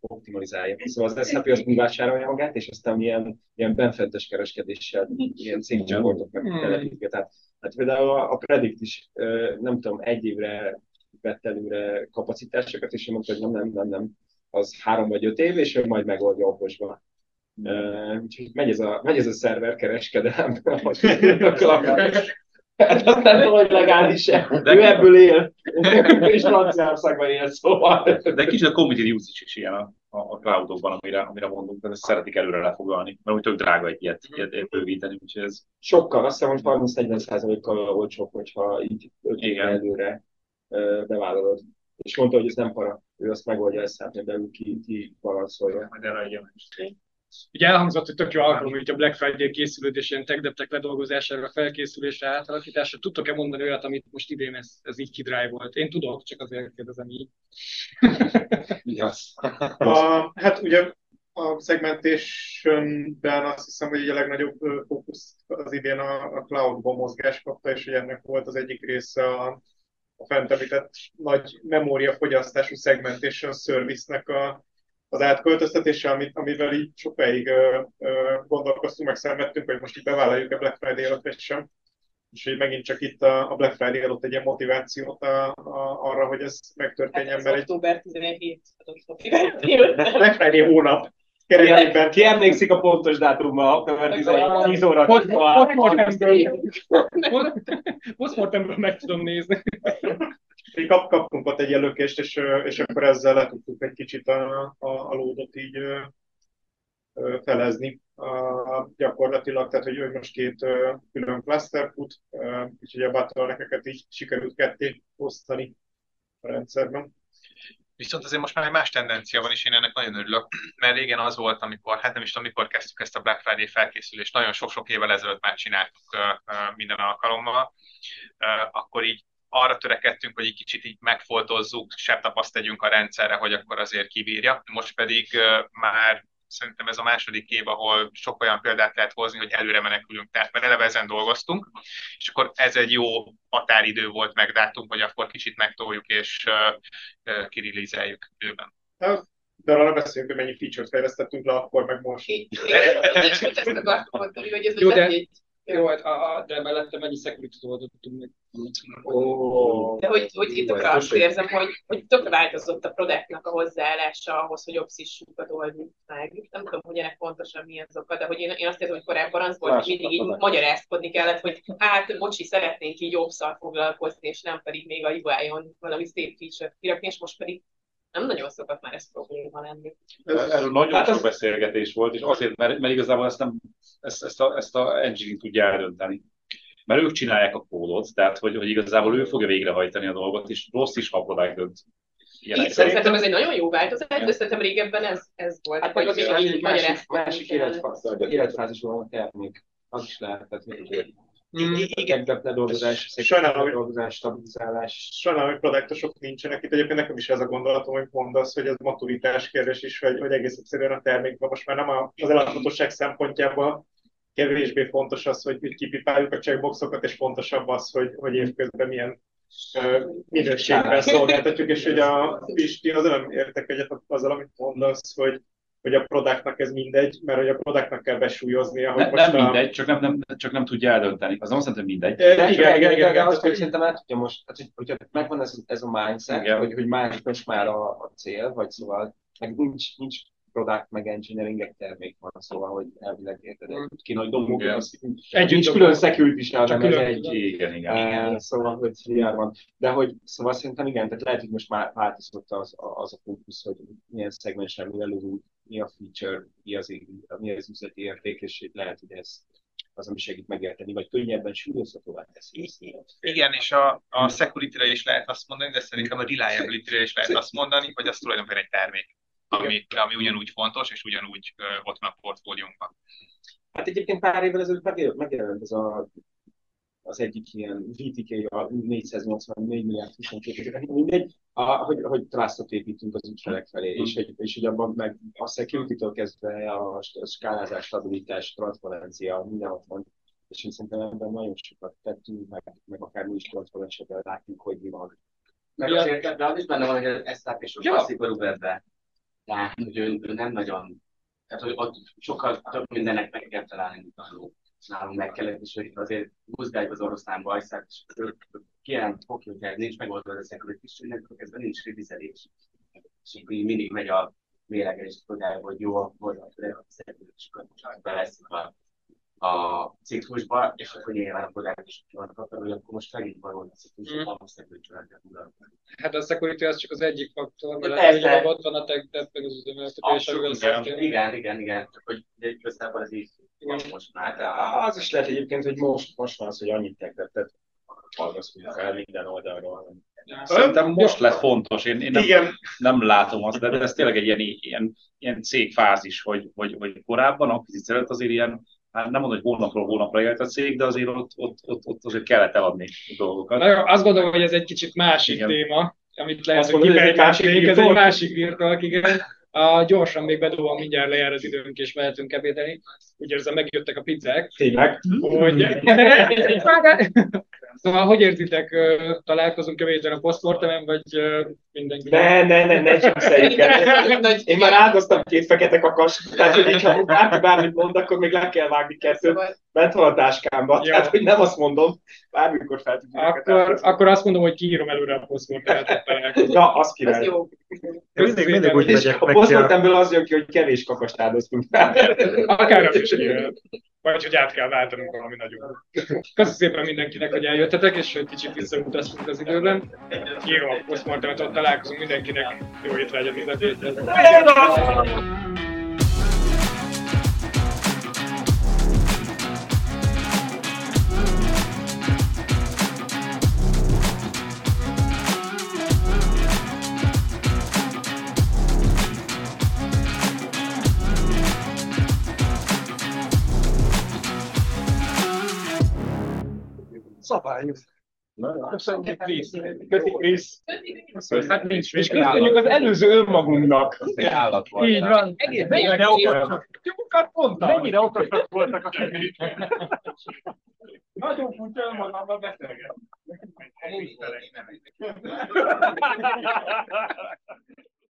optimalizálja. Szóval az SAP az úgy vásárolja magát, és aztán ilyen, ilyen benfentes kereskedéssel ilyen cégcsoportoknak Hmm. telepítik. Tehát, hát például a, a Predict is, nem tudom, egy évre vett előre kapacitásokat, és én mondta, hogy nem, nem, nem, nem, az három vagy öt év, és ő majd megoldja okosba. Uh, úgyhogy megy ez a, megy ez a szerver kereskedelem. Hát azt nem tudom, hogy legális-e. Ő ebből él. És Franciaországban él, szóval. De kicsit a community usage is ilyen a, a, cloudokban, amire, amire mondunk, tehát ezt szeretik előre lefoglalni, mert úgy tök drága egy ilyet, ilyet, bővíteni, úgyhogy ez Sokkal, azt hiszem, hogy 30-40%-kal olcsóbb, hogyha így évre előre bevállalod. És mondta, hogy ez nem para. Ő azt megoldja ezt hát, belül ki, ki balanszolja. Majd erre adja Ugye elhangzott, hogy tök jó alkalom, hogy a Black Friday készülőd és ilyen tech deptek ledolgozására, felkészülésre, átalakításra. Tudtok-e mondani olyat, amit most idén ez, ez így kidrive volt? Én tudok, csak azért kérdezem így. Yes. A, hát ugye a segmentationben azt hiszem, hogy a legnagyobb fókusz az idén a, a cloudban mozgás kapta, és hogy ennek volt az egyik része a, a fent említett nagy memóriafogyasztású segmentation service-nek a, az átköltöztetése, amit, amivel így sokáig ö, ö, gondolkoztunk, meg szenvedtünk, hogy most így bevállaljuk a Black Friday előtt, vagy sem. És hogy megint csak itt a, a Black Friday adott egy ilyen motivációt a, a, arra, hogy ez megtörténjen, Ez mert egy október 17 Black Friday hónap keretében. Ki emlékszik a pontos dátumra, október 11, 10 óra. Postmortemből meg tudom nézni. Mi kap, kaptunk ott egy lökést, és, és akkor ezzel le tudtuk egy kicsit a, a, a lódot így felezni a, gyakorlatilag, tehát hogy ő most két ö, külön cluster fut, ö, úgyhogy a bottleneckeket így sikerült ketté osztani a rendszerben. Viszont azért most már egy más tendencia van, és én ennek nagyon örülök, mert régen az volt, amikor, hát nem is tudom, mikor kezdtük ezt a Black Friday felkészülést, nagyon sok-sok évvel ezelőtt már csináltuk uh, uh, minden alkalommal, uh, akkor így arra törekedtünk, hogy egy kicsit így megfoltozzuk, sebtapaszt tegyünk a rendszerre, hogy akkor azért kibírja. Most pedig uh, már szerintem ez a második év, ahol sok olyan példát lehet hozni, hogy előre menekülünk. Tehát mert eleve ezen dolgoztunk, és akkor ez egy jó határidő volt, meg dátum, hogy akkor kicsit megtoljuk és uh, uh, kirilízeljük időben. Hát, De arra beszéljünk, hogy mennyi feature-t fejlesztettünk le akkor, meg most. Ezt akartam mondani, hogy ez Jó, de, egy jó, hát, a, a, de mellette mennyi security-t oldottunk meg. De hogy, hogy itt tökre azt érzem, hogy, hogy tökre változott a produktnak a hozzáállása ahhoz, hogy opszissukat oldjuk meg. Nem tudom, hogy ennek pontosan milyen az oka, de hogy én, én azt érzem, hogy korábban az volt, hogy mindig így magyarázkodni kellett, hogy hát, bocsi, szeretnénk így jobbszal foglalkozni, és nem pedig még a UI-on valami szép feature kirakni, és most pedig nem nagyon szokott már ez probléma lenni. Erről nagyon Hát sok az- beszélgetés volt, és azért, mert, mert igazából ezt, nem, ezt, ezt, a, ezt a engine tudja eldönteni. Mert ők csinálják a kódot, tehát hogy, hogy igazából ő fogja végrehajtani a dolgot, és rossz is, ha product dönt. Így szerintem ez egy nagyon jó változás, de szerintem régebben ez, ez volt. Hát meg így egy másik, másik életfázis, életfázisban van a termék. Az is lehet, tehát Mm. Igen, ledolgozás, szép Sajnálom, hogy- ledolgozás, stabilizálás. Sajnálom, hogy produktosok nincsenek itt. Egyébként nekem is ez a gondolatom, hogy mondasz, hogy ez maturitás kérdés is, hogy, hogy egész egyszerűen a termékben most már nem az eladhatóság szempontjából kevésbé fontos az, hogy kipipáljuk a checkboxokat, és fontosabb az, hogy, hogy évközben milyen minőségben szolgáltatjuk, és hogy a Pisti, az nem értek egyet azzal, amit mondasz, hogy, hogy a produktnak ez mindegy, mert hogy a produktnak kell besúlyoznia, hogy Ne, most nem a... mindegy, csak nem, nem, csak nem tudja eldönteni. Az nem hogy mindegy. De, igen, igen, igen, igen, igen, azt, hogy szerintem el tudja most, tehát, hogy, hogyha megvan ez, ez a mindset, Igen. hogy, hogy már most már a, a cél, vagy szóval, meg nincs, nincs product, meg engineering, egy termék van, szóval, hogy elvileg érted, egy domok, Igen. az, Együtt nincs külön security se, Csak ez egy, Igen, igen. Eh, Szóval, hogy jár van. De hogy, szóval szerintem igen, tehát lehet, hogy most már változott az, az a fókusz, hogy milyen szegmensen mi elindul, mi a feature, mi az, mi az üzleti érték, és lehet, hogy ez az, ami segít megérteni, vagy könnyebben súlyozhatóvá teszi. Igen, és a, a security-re is lehet azt mondani, de szerintem a reliability-re is lehet azt mondani, hogy az tulajdonképpen egy termék, ami, ami ugyanúgy fontos, és ugyanúgy ott van a portfóliónkban. Hát egyébként pár évvel ezelőtt megjelent ez a, az egyik ilyen VTK, a 484 milliárd 22 mindegy, a, hogy, hogy trustot építünk az ügyfelek felé, és, hogy, és hogy abban meg a security-től kezdve a, a skálázás, stabilitás, transzparencia, minden ott van. És én szerintem ebben nagyon sokat tettünk, meg, meg akár mi is transzparensebbel látjuk, hogy mi van. Meg azért, de az is benne van, hogy az SAP sokkal Ja. szigorúbb ebben. Tehát, hogy ő, ő nem nagyon, tehát, hogy ott sokkal több mindennek meg kell találni, mint a nálunk meg kellett, és hogy azért buzgáljuk az oroszlán bajszát, és kérem, fogjuk, hogy nincs megoldva a security, és innentől kezdve nincs revizelés. És így mindig megy a mélegelés tudája, hogy jó, akkor a szerződéseket most belesszük a, a ciklusba, és akkor nyilván a kodák is vannak akkor, hogy akkor most megint van a ciklus, Mm. a szerződéseket Hát a security az csak az egyik faktor, mert hogy ott van a tech debt, meg az üzemeltetés, amivel igen, igen, igen, igen, csak hogy igazából ez így van most már. De Az is lehet egyébként, hogy most, most van az, hogy annyit tektetett, hallgassunk fel minden oldalról. Szerintem most lett fontos, én, én nem, Igen. nem látom azt, de ez tényleg egy ilyen, ilyen, ilyen cégfázis, hogy, hogy, hogy korábban, akvizíció előtt azért ilyen, hát nem mondom, hogy hónapról hónapra élt a cég, de azért ott, ott, ott, ott azért kellett eladni a dolgokat. Na jó, azt gondolom, hogy ez egy kicsit másik Igen. téma, amit lehet, Azt hogy mondod, ez egy másik ez egy másik virtual, igen. A, gyorsan még bedobom, mindjárt lejár az időnk, és mehetünk ebédelni. Úgy érzem, megjöttek a pizzák. Tényleg? Hogy... szóval, hogy érzitek, ö, találkozunk jövő héten a posztmortemen, vagy mindenki? Ne, ne, ne, ne csak szerint. Én már áldoztam két fekete kakas, tehát hogy ha bárki bármit mond, akkor még le kell vágni kettőt. Bent van a táskámba, tehát hogy nem azt mondom, bármikor fel tudjuk Akkor, akkor azt mondom, hogy kiírom előre a posztmortemet. Na, az király. Ez jó. Mindig, mindig úgy megyek a posztmortemből az jön ki, hogy kevés kakast áldoztunk. Akár is jöhet. Vagy hogy át kell váltanunk valami nagyon. Köszönöm szépen mindenkinek, hogy eljöttetek, és hogy kicsit visszautaztunk az időben. Írom a posztmortemet, ott találkozunk mindenkinek. Jó étvágyat mindenkinek. Szabályos. Köszönjük, Krisz. Köszi, Krisz. Hát nincs És köszönjük az előző önmagunknak. Állat Így van. Mennyire okosak. Jókat mondtam. Mennyire okosak voltak a Nagyon furcsa önmagammal beszélgetni.